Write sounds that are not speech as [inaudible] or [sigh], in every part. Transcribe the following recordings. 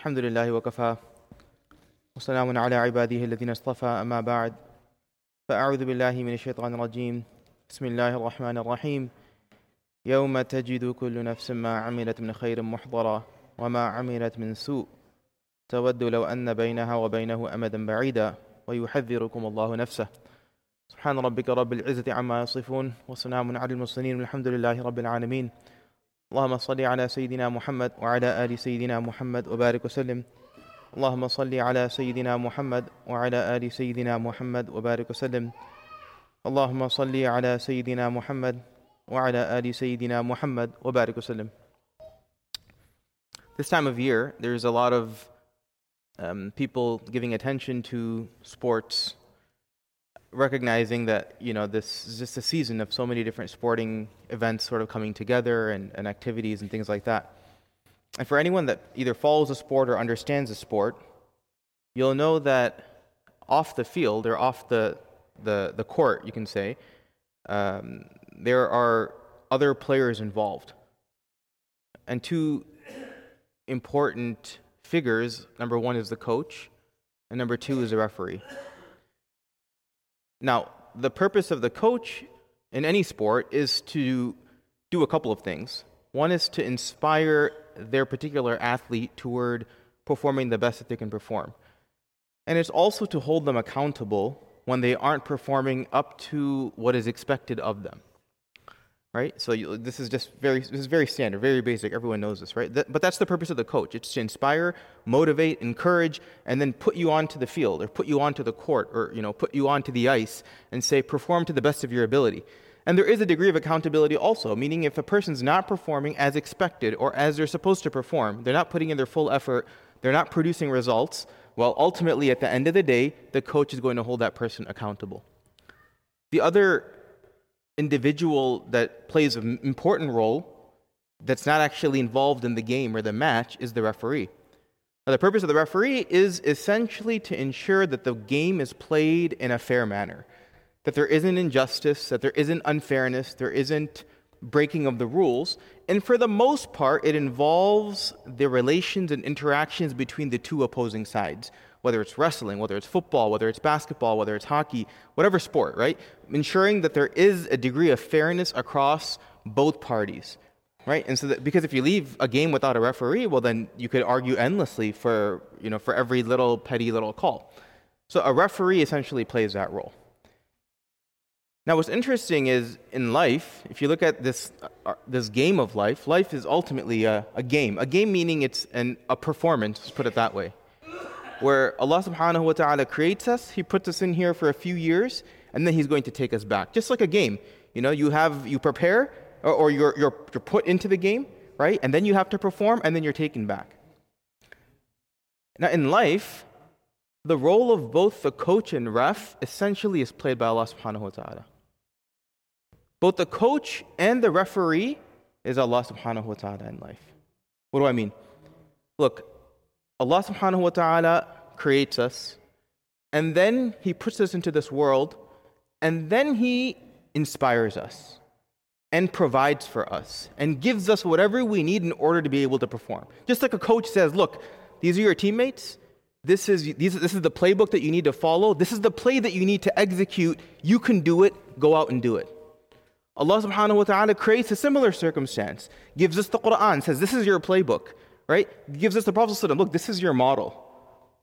الحمد لله وكفى. وسلام على عباده الذين اصطفى أما بعد. فأعوذ بالله من الشيطان الرجيم. بسم الله الرحمن الرحيم. يوم تجد كل نفس ما عملت من خير محضرا وما عملت من سوء. تود لو أن بينها وبينه أمدا بعيدا ويحذركم الله نفسه. سبحان ربك رب العزة عما يصفون وسلام على المرسلين والحمد لله رب العالمين. اللهم صل على سيدنا محمد وعلى آل سيدنا محمد وبارك وسلم اللهم صل على سيدنا محمد وعلى آل سيدنا محمد وبارك وسلم اللهم صل على سيدنا محمد وعلى آل سيدنا محمد وبارك وسلم This time of year, there's a lot of um, people giving attention to sports, recognizing that you know this is just a season of so many different sporting events sort of coming together and, and activities and things like that. And for anyone that either follows a sport or understands a sport, you'll know that off the field or off the the, the court, you can say, um, there are other players involved. And two important figures number one is the coach, and number two is the referee. Now, the purpose of the coach in any sport is to do a couple of things. One is to inspire their particular athlete toward performing the best that they can perform. And it's also to hold them accountable when they aren't performing up to what is expected of them right? So you, this is just very this is very standard, very basic. Everyone knows this, right? But that's the purpose of the coach. It's to inspire, motivate, encourage, and then put you onto the field or put you onto the court or you know put you onto the ice and say perform to the best of your ability. And there is a degree of accountability also, meaning if a person's not performing as expected or as they're supposed to perform, they're not putting in their full effort, they're not producing results, well, ultimately at the end of the day, the coach is going to hold that person accountable. The other individual that plays an important role that's not actually involved in the game or the match is the referee. Now, the purpose of the referee is essentially to ensure that the game is played in a fair manner, that there isn't injustice, that there isn't unfairness, there isn't breaking of the rules. And for the most part, it involves the relations and interactions between the two opposing sides, whether it's wrestling, whether it's football, whether it's basketball, whether it's hockey, whatever sport, right? Ensuring that there is a degree of fairness across both parties, right? And so that, because if you leave a game without a referee, well, then you could argue endlessly for, you know, for every little petty little call. So a referee essentially plays that role. Now, what's interesting is in life, if you look at this, uh, this game of life, life is ultimately a, a game. A game meaning it's an, a performance, let's put it that way where Allah subhanahu wa ta'ala creates us, He puts us in here for a few years, and then He's going to take us back. Just like a game. You know, you have you prepare or, or you're, you're, you're put into the game, right? And then you have to perform, and then you're taken back. Now, in life, the role of both the coach and ref essentially is played by Allah subhanahu wa ta'ala. Both the coach and the referee is Allah subhanahu wa ta'ala in life. What do I mean? Look, Allah subhanahu wa ta'ala creates us, and then He puts us into this world, and then He inspires us and provides for us and gives us whatever we need in order to be able to perform. Just like a coach says, Look, these are your teammates. This is, these, this is the playbook that you need to follow. This is the play that you need to execute. You can do it. Go out and do it. Allah subhanahu wa ta'ala creates a similar circumstance, gives us the Quran, says, This is your playbook right? Gives us the Prophet look, this is your model.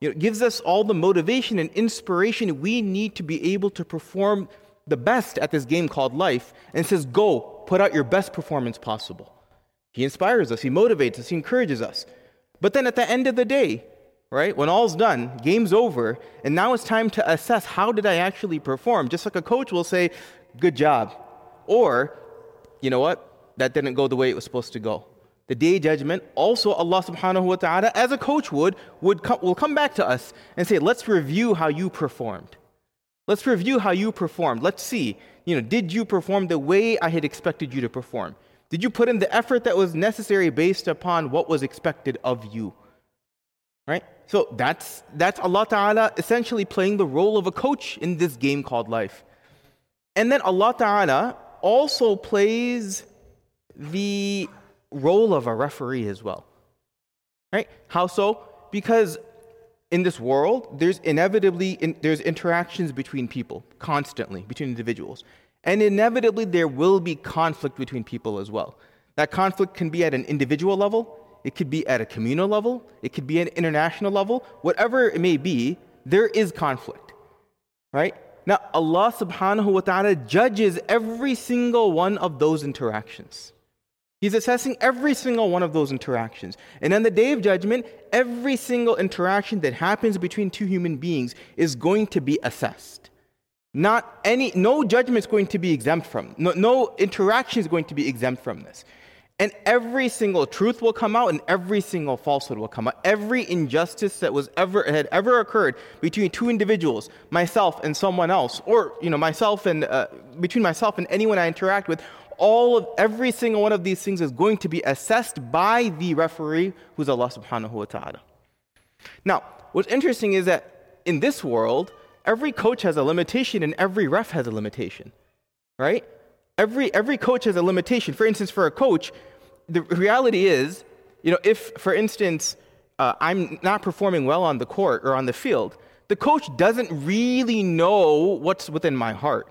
You know, gives us all the motivation and inspiration we need to be able to perform the best at this game called life and says, go, put out your best performance possible. He inspires us, he motivates us, he encourages us. But then at the end of the day, right, when all's done, game's over, and now it's time to assess how did I actually perform? Just like a coach will say, good job. Or, you know what, that didn't go the way it was supposed to go the day judgment, also Allah subhanahu wa ta'ala, as a coach would, would come, will come back to us and say, let's review how you performed. Let's review how you performed. Let's see, you know, did you perform the way I had expected you to perform? Did you put in the effort that was necessary based upon what was expected of you? Right? So that's, that's Allah Ta'ala essentially playing the role of a coach in this game called life. And then Allah Ta'ala also plays the role of a referee as well. Right? How so? because in this world, there's inevitably in, there's interactions between people constantly between individuals, and inevitably there will be conflict between people as well. That conflict can be at an individual level, it could be at a communal level, it could be an international level, whatever it may be. There is conflict, right? Now, Allah Subhanahu wa Taala judges every single one of those interactions. He's assessing every single one of those interactions. And on the day of judgment, every single interaction that happens between two human beings is going to be assessed. Not any, no judgment is going to be exempt from, no, no interaction is going to be exempt from this. And every single truth will come out and every single falsehood will come out. Every injustice that was ever had ever occurred between two individuals, myself and someone else, or you know, myself and uh, between myself and anyone I interact with, all of every single one of these things is going to be assessed by the referee who's Allah subhanahu wa ta'ala. Now, what's interesting is that in this world, every coach has a limitation and every ref has a limitation. Right? Every every coach has a limitation. For instance, for a coach, the reality is, you know, if for instance, uh, I'm not performing well on the court or on the field, the coach doesn't really know what's within my heart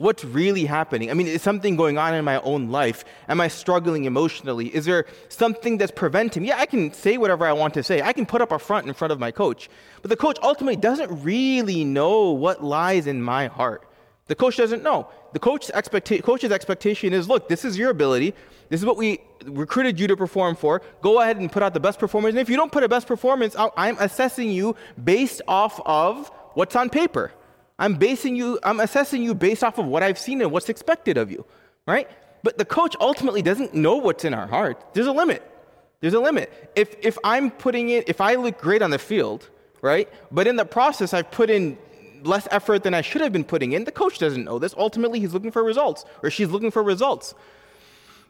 what's really happening? I mean, is something going on in my own life? Am I struggling emotionally? Is there something that's preventing? Yeah, I can say whatever I want to say. I can put up a front in front of my coach. But the coach ultimately doesn't really know what lies in my heart. The coach doesn't know. The coach's, expecta- coach's expectation is look, this is your ability. This is what we recruited you to perform for. Go ahead and put out the best performance. And if you don't put a best performance out, I'm assessing you based off of what's on paper. I'm basing you, I'm assessing you based off of what I've seen and what's expected of you, right? But the coach ultimately doesn't know what's in our heart. There's a limit. There's a limit. If, if I'm putting in, if I look great on the field, right, but in the process I've put in less effort than I should have been putting in, the coach doesn't know this. Ultimately, he's looking for results, or she's looking for results.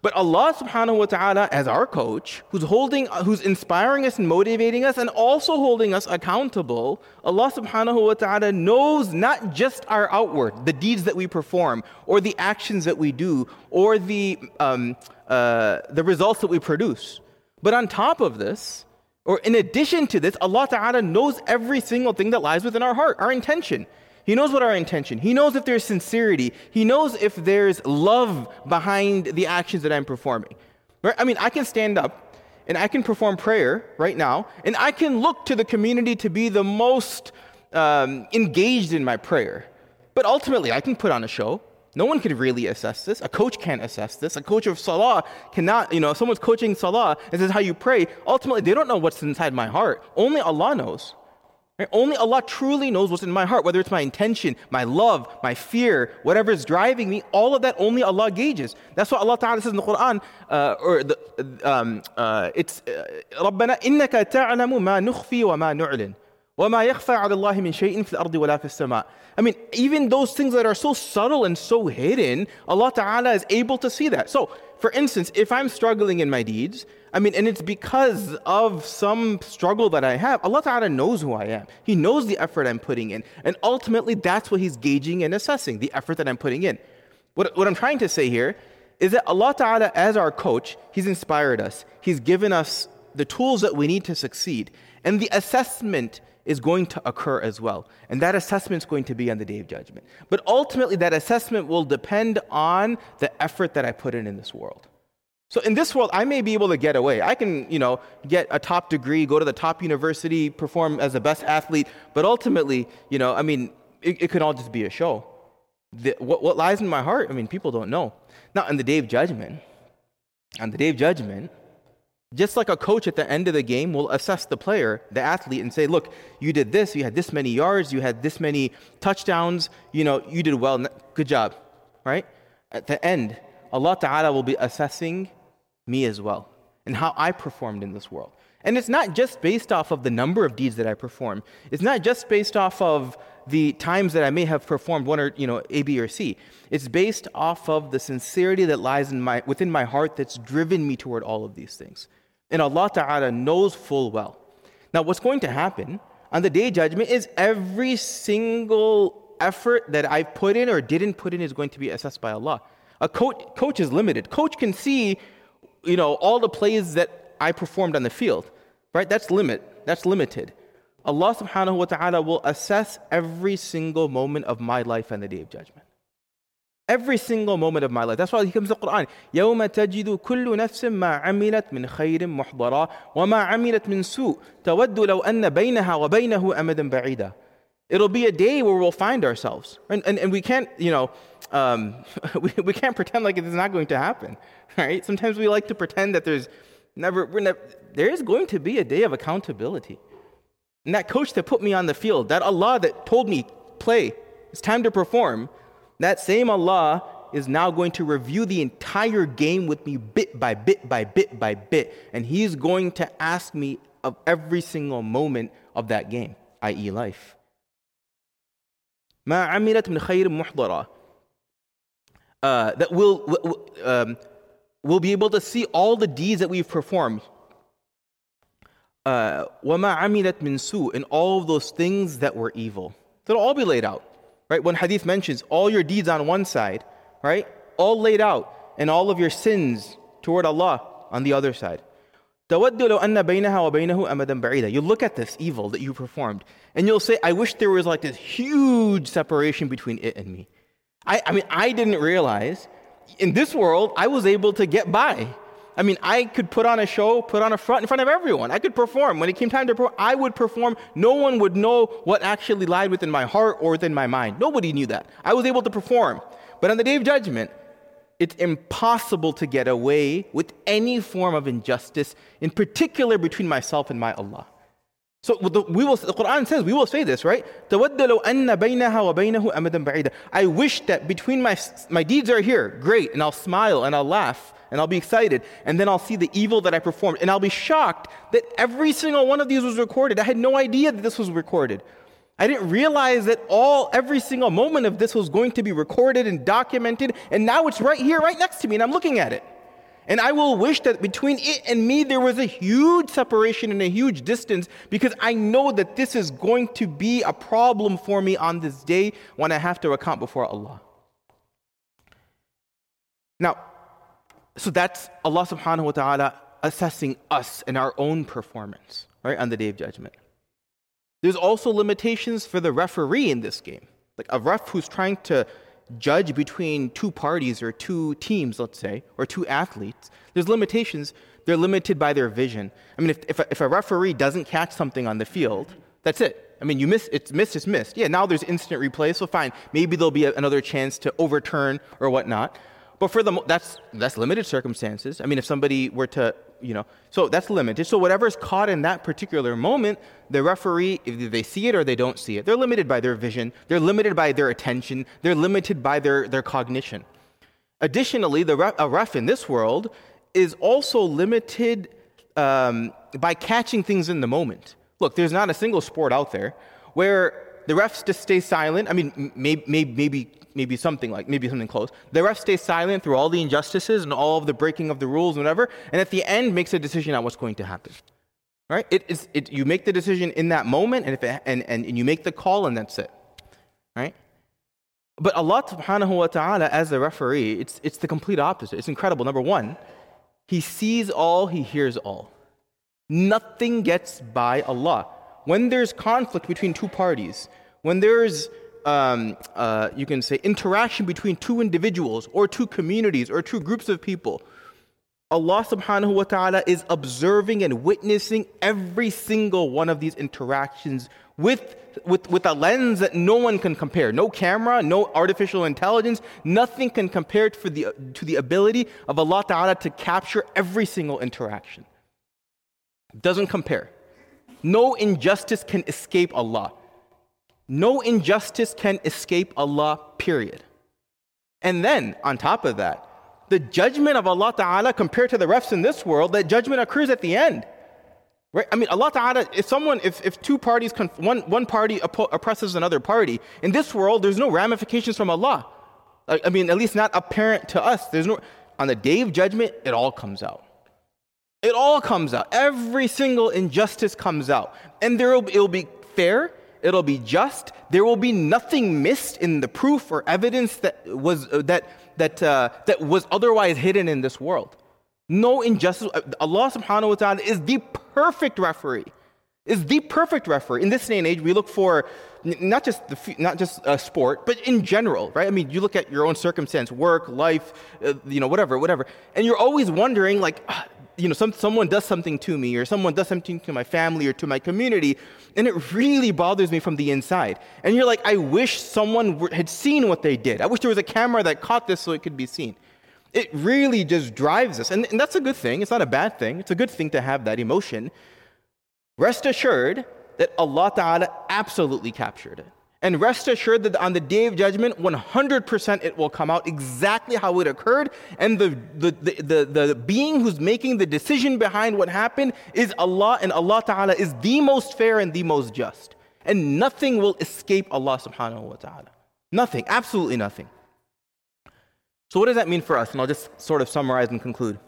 But Allah subhanahu wa ta'ala, as our coach, who's holding, who's inspiring us and motivating us and also holding us accountable, Allah subhanahu wa ta'ala knows not just our outward, the deeds that we perform, or the actions that we do, or the, um, uh, the results that we produce. But on top of this, or in addition to this, Allah ta'ala knows every single thing that lies within our heart, our intention. He knows what our intention. He knows if there's sincerity. He knows if there's love behind the actions that I'm performing. Right? I mean, I can stand up and I can perform prayer right now, and I can look to the community to be the most um, engaged in my prayer. But ultimately, I can put on a show. No one can really assess this. A coach can't assess this. A coach of salah cannot, you know, someone's coaching salah and says how you pray. Ultimately, they don't know what's inside my heart. Only Allah knows. Right? Only Allah truly knows what's in my heart, whether it's my intention, my love, my fear, whatever is driving me, all of that only Allah gauges. That's what Allah Ta'ala says in the Quran, uh, or the, um, uh, it's رَبَّنَا إِنَّكَ تَعْلَمُ مَا نُخْفِي وَمَا نُعْلِنُ وَمَا يَخْفَى عَلَى اللَّهِ مِنْ شَيْءٍ فِي الْأَرْضِ وَلَا فِي السَّمَاءِ I mean, even those things that are so subtle and so hidden, Allah Ta'ala is able to see that. So, for instance, if I'm struggling in my deeds, I mean, and it's because of some struggle that I have, Allah Ta'ala knows who I am. He knows the effort I'm putting in. And ultimately, that's what He's gauging and assessing, the effort that I'm putting in. What, what I'm trying to say here is that Allah Ta'ala, as our coach, He's inspired us. He's given us the tools that we need to succeed. And the assessment is going to occur as well. And that assessment is going to be on the day of judgment. But ultimately, that assessment will depend on the effort that I put in in this world. So in this world, I may be able to get away. I can, you know, get a top degree, go to the top university, perform as the best athlete, but ultimately, you know, I mean, it, it could all just be a show. The, what, what lies in my heart, I mean, people don't know. Now, on the day of judgment, on the day of judgment, just like a coach at the end of the game will assess the player, the athlete, and say, look, you did this, you had this many yards, you had this many touchdowns, you know, you did well, good job, right? At the end, Allah Ta'ala will be assessing me as well and how I performed in this world. And it's not just based off of the number of deeds that I perform. It's not just based off of the times that I may have performed one or you know A, B, or C. It's based off of the sincerity that lies in my within my heart that's driven me toward all of these things. And Allah Ta'ala knows full well. Now, what's going to happen on the day of judgment is every single effort that I've put in or didn't put in is going to be assessed by Allah. A coach, coach is limited. Coach can see you know, all the plays that I performed on the field, right? That's limit. That's limited. Allah subhanahu wa ta'ala will assess every single moment of my life on the day of judgment Every single moment of my life. That's why he comes to the Quran. يوم تجد كل نفس ما عملت من خير محضرا وما عملت من سوء تود لو أن بينها وبينه أمدا بعيدا. It'll be a day where we'll find ourselves. And, and, and we can't, you know, um, [laughs] we, we can't pretend like it's not going to happen, [laughs] right? Sometimes we like to pretend that there's never, we're never, there is going to be a day of accountability. And that coach that put me on the field, that Allah that told me, play, it's time to perform, that same Allah is now going to review the entire game with me bit by bit by bit by bit. And He's going to ask me of every single moment of that game, i.e., life. ما عملت من خير محضرة uh, that will will, um, will be able to see all the deeds that we've performed uh, وما عملت من سوء and all of those things that were evil that'll all be laid out Right? When hadith mentions all your deeds on one side, right? All laid out, and all of your sins toward Allah on the other side. You look at this evil that you performed, and you'll say, I wish there was like this huge separation between it and me. I, I mean, I didn't realize in this world I was able to get by I mean, I could put on a show, put on a front in front of everyone. I could perform. When it came time to perform, I would perform. No one would know what actually lied within my heart or within my mind. Nobody knew that. I was able to perform. But on the day of judgment, it's impossible to get away with any form of injustice, in particular between myself and my Allah. So we will, the Quran says, we will say this, right? I wish that between my, my deeds are here, great, and I'll smile and I'll laugh and I'll be excited, and then I'll see the evil that I performed, and I'll be shocked that every single one of these was recorded. I had no idea that this was recorded. I didn't realize that all, every single moment of this was going to be recorded and documented, and now it's right here, right next to me, and I'm looking at it. And I will wish that between it and me there was a huge separation and a huge distance because I know that this is going to be a problem for me on this day when I have to account before Allah. Now, so that's Allah subhanahu wa ta'ala assessing us and our own performance, right, on the day of judgment. There's also limitations for the referee in this game. Like a ref who's trying to judge between two parties or two teams, let's say, or two athletes, there's limitations. They're limited by their vision. I mean, if, if, a, if a referee doesn't catch something on the field, that's it. I mean, you miss, it's missed, it's missed. Yeah, now there's instant replay, so fine. Maybe there'll be a, another chance to overturn or whatnot. But for the, that's, that's limited circumstances. I mean, if somebody were to you know, so that's limited. So whatever is caught in that particular moment, the referee, if they see it or they don't see it, they're limited by their vision, they're limited by their attention, they're limited by their, their cognition. Additionally, the ref, a ref in this world is also limited um, by catching things in the moment. Look, there's not a single sport out there where the refs just stay silent. I mean, maybe, maybe maybe something like, maybe something close. The ref stays silent through all the injustices and all of the breaking of the rules and whatever, and at the end makes a decision on what's going to happen. Right? It is, it, you make the decision in that moment, and, if it, and, and, and you make the call, and that's it. Right? But Allah subhanahu wa ta'ala, as the referee, it's, it's the complete opposite. It's incredible. Number one, He sees all, He hears all. Nothing gets by Allah. When there's conflict between two parties, when there's um, uh, you can say, interaction between two individuals or two communities or two groups of people. Allah subhanahu wa ta'ala is observing and witnessing every single one of these interactions with, with, with a lens that no one can compare. No camera, no artificial intelligence, nothing can compare to the, to the ability of Allah ta'ala to capture every single interaction. Doesn't compare. No injustice can escape Allah. No injustice can escape Allah, period. And then, on top of that, the judgment of Allah Ta'ala compared to the refs in this world, that judgment occurs at the end. Right? I mean, Allah Ta'ala, if someone, if, if two parties, conf- one, one party oppresses another party, in this world, there's no ramifications from Allah. I, I mean, at least not apparent to us. There's no, on the day of judgment, it all comes out. It all comes out. Every single injustice comes out. And there will, it'll be fair it'll be just. There will be nothing missed in the proof or evidence that was, uh, that, that, uh, that was otherwise hidden in this world. No injustice. Uh, Allah subhanahu wa ta'ala is the perfect referee. is the perfect referee. In this day and age, we look for not just the, not just sport, but in general, right? I mean, you look at your own circumstance, work, life, uh, you know, whatever, whatever, and you're always wondering, like, ah, you know, some, someone does something to me, or someone does something to my family or to my community, and it really bothers me from the inside. And you're like, I wish someone had seen what they did. I wish there was a camera that caught this so it could be seen. It really just drives us, and, and that's a good thing. It's not a bad thing. It's a good thing to have that emotion. Rest assured that Allah Ta'ala absolutely captured it. And rest assured that on the day of judgment, 100% it will come out exactly how it occurred. And the, the, the, the, the being who's making the decision behind what happened is Allah, and Allah Ta'ala is the most fair and the most just. And nothing will escape Allah subhanahu wa ta'ala. Nothing, absolutely nothing. So, what does that mean for us? And I'll just sort of summarize and conclude.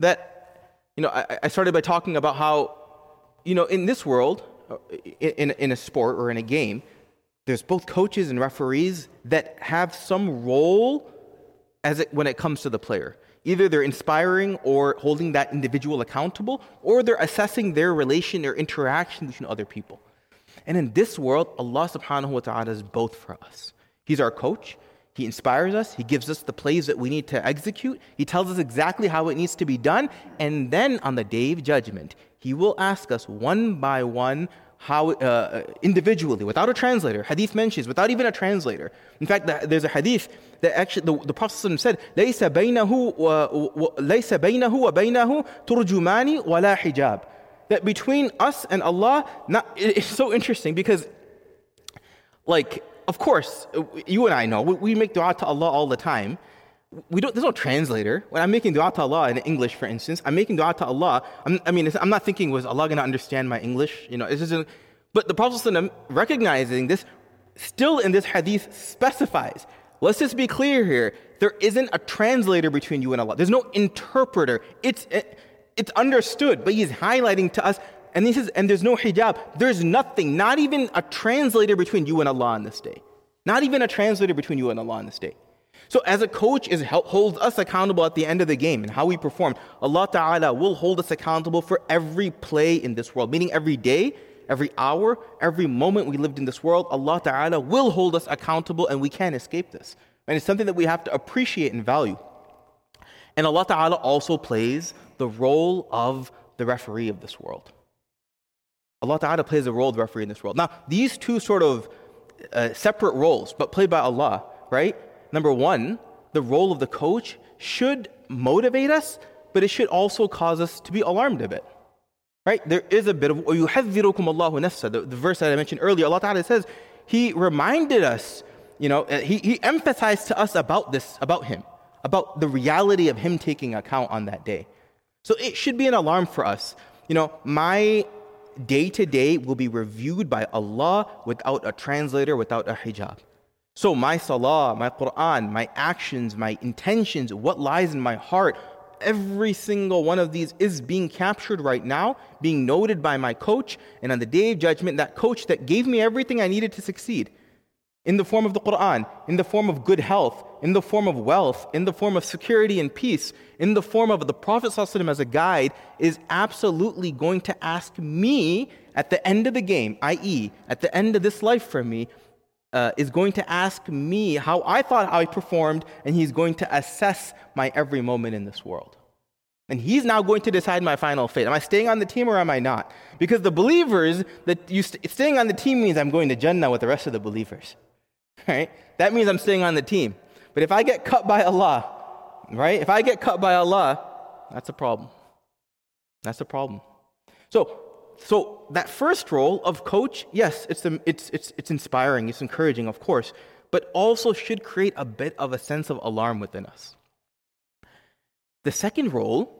That, you know, I, I started by talking about how you know, in this world, Uh, in, in a sport or in a game, there's both coaches and referees that have some role as it, when it comes to the player. Either they're inspiring or holding that individual accountable, or they're assessing their relation or interaction between other people. And in this world, Allah subhanahu wa ta'ala is both for us. He's our coach, He inspires us, He gives us the plays that we need to execute, He tells us exactly how it needs to be done, and then on the day of judgment, he will ask us one by one how uh, individually, without a translator. Hadith mentions without even a translator. In fact, there's a hadith that actually the, the Prophet said, "ليس بينه ليس بينه وبينه ترجمان ولا حجاب." That between us and Allah, not, [laughs] it's so interesting because, like, of course, you and I know we, we make du'a to Allah all the time we don't, there's no translator. When I'm making dua to Allah in English, for instance, I'm making dua to Allah. I'm, i mean, I'm not thinking, was Allah going to understand my English? You know, it's just, but the Prophet recognizing this, still in this hadith specifies. Let's just be clear here. There isn't a translator between you and Allah. There's no interpreter. It's, it, it's understood, but he's highlighting to us, and he says, and there's no hijab. There's nothing, not even a translator between you and Allah on this day. Not even a translator between you and Allah on this day. So as a coach is holds us accountable at the end of the game and how we perform, Allah Ta'ala will hold us accountable for every play in this world, meaning every day, every hour, every moment we lived in this world, Allah Ta'ala will hold us accountable and we can't escape this. And it's something that we have to appreciate and value. And Allah Ta'ala also plays the role of the referee of this world. Allah Ta'ala plays the role of the referee in this world. Now, these two sort of uh, separate roles, but played by Allah, right? number one, the role of the coach should motivate us, but it should also cause us to be alarmed a bit. Right? There is a bit of وَيُحَذِّرُكُمْ اللَّهُ نَفْسَ the, the verse that I mentioned earlier, Allah Ta'ala says, He reminded us, you know, uh, he, he emphasized to us about this, about Him, about the reality of Him taking account on that day. So it should be an alarm for us. You know, my day to day will be reviewed by Allah without a translator, without a hijab. So, my salah, my Quran, my actions, my intentions, what lies in my heart, every single one of these is being captured right now, being noted by my coach. And on the day of judgment, that coach that gave me everything I needed to succeed in the form of the Quran, in the form of good health, in the form of wealth, in the form of security and peace, in the form of the Prophet as a guide, is absolutely going to ask me at the end of the game, i.e., at the end of this life for me, uh, is going to ask me how I thought I performed, and he's going to assess my every moment in this world. And he's now going to decide my final fate. Am I staying on the team or am I not? Because the believers, that you st- staying on the team means I'm going to Jannah with the rest of the believers. [laughs] Right? That means I'm staying on the team. But if I get cut by Allah, right? If I get cut by Allah, that's a problem. That's a problem. So so that first role of coach, yes, it's, it's, it's, it's inspiring, it's encouraging, of course, but also should create a bit of a sense of alarm within us. The second role,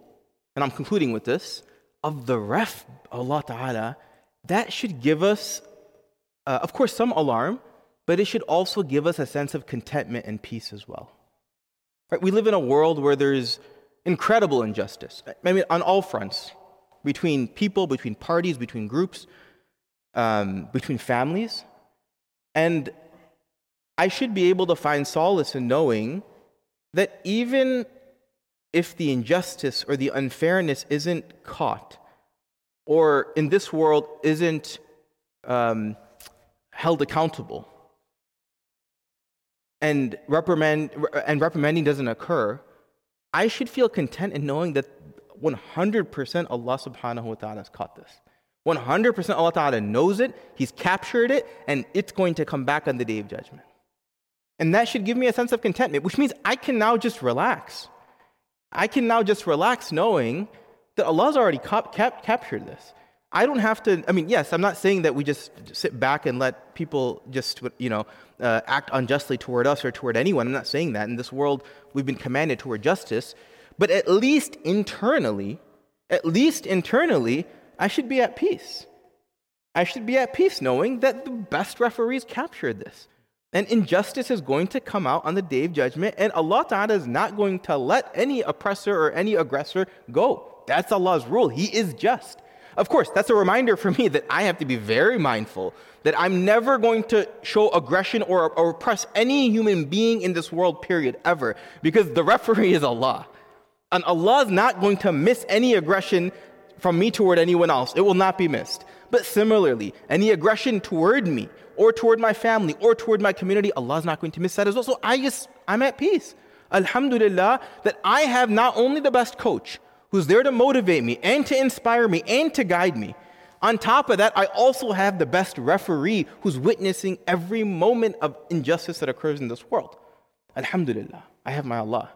and I'm concluding with this, of the ref, Allah Ta'ala, that should give us, uh, of course, some alarm, but it should also give us a sense of contentment and peace as well. Right? We live in a world where there's incredible injustice. I mean, on all fronts between people, between parties, between groups, um, between families. And I should be able to find solace in knowing that even if the injustice or the unfairness isn't caught, or in this world isn't um, held accountable and reprimand and reprimanding doesn't occur, I should feel content in knowing that 100% Allah subhanahu wa ta'ala has caught this. 100% Allah ta'ala knows it, He's captured it, and it's going to come back on the day of judgment. And that should give me a sense of contentment, which means I can now just relax. I can now just relax knowing that Allah's already cap- cap- captured this. I don't have to, I mean, yes, I'm not saying that we just sit back and let people just, you know, uh, act unjustly toward us or toward anyone. I'm not saying that. In this world, we've been commanded toward justice. But at least internally, at least internally, I should be at peace. I should be at peace knowing that the best referees captured this. And injustice is going to come out on the day of judgment, and Allah Ta'ala is not going to let any oppressor or any aggressor go. That's Allah's rule. He is just. Of course, that's a reminder for me that I have to be very mindful that I'm never going to show aggression or, or oppress any human being in this world, period, ever, because the referee is Allah. And Allah is not going to miss any aggression from me toward anyone else. It will not be missed. But similarly, any aggression toward me or toward my family or toward my community, Allah is not going to miss that as well. So I just, I'm at peace. Alhamdulillah, that I have not only the best coach, who's there to motivate me and to inspire me and to guide me. On top of that, I also have the best referee who's witnessing every moment of injustice that occurs in this world. Alhamdulillah, I have my Allah.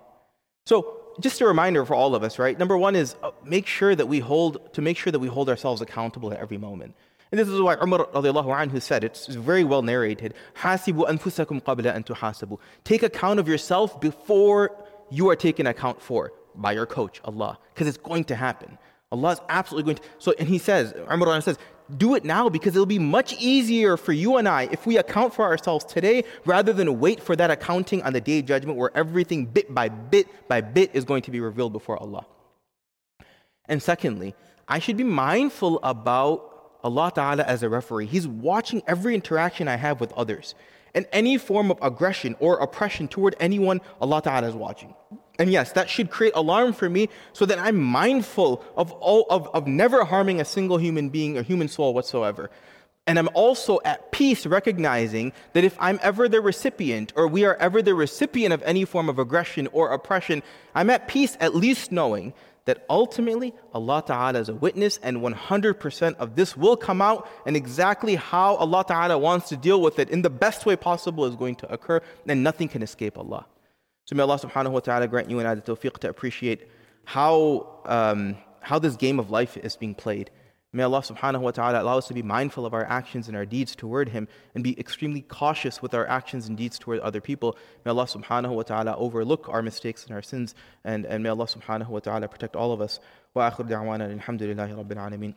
So, just a reminder for all of us, right? Number one is uh, make sure that we hold to make sure that we hold ourselves accountable at every moment. And this is why Umar anhu said, it's very well narrated, Hasibu anfusakum qabla an tuhasabu. Take account of yourself before you are taken account for by your coach, Allah, because it's going to happen. Allah is absolutely going to. So, and he says, Umar says, do it now because it'll be much easier for you and I if we account for ourselves today rather than wait for that accounting on the day of judgment where everything bit by bit by bit is going to be revealed before Allah. And secondly, I should be mindful about Allah Ta'ala as a referee. He's watching every interaction I have with others. And any form of aggression or oppression toward anyone, Allah Ta'ala is watching. And yes, that should create alarm for me so that I'm mindful of, all, of, of never harming a single human being or human soul whatsoever. And I'm also at peace recognizing that if I'm ever the recipient or we are ever the recipient of any form of aggression or oppression, I'm at peace at least knowing that ultimately Allah Ta'ala is a witness and 100% of this will come out and exactly how Allah Ta'ala wants to deal with it in the best way possible is going to occur and nothing can escape Allah. So may Allah subhanahu wa ta'ala grant you and I the tawfiq to appreciate how, um, how this game of life is being played. May Allah subhanahu wa ta'ala allow us to be mindful of our actions and our deeds toward Him and be extremely cautious with our actions and deeds toward other people. May Allah subhanahu wa ta'ala overlook our mistakes and our sins and, and may Allah subhanahu wa ta'ala protect all of us. Wa akhir da'wana alhamdulillahi rabbil alameen.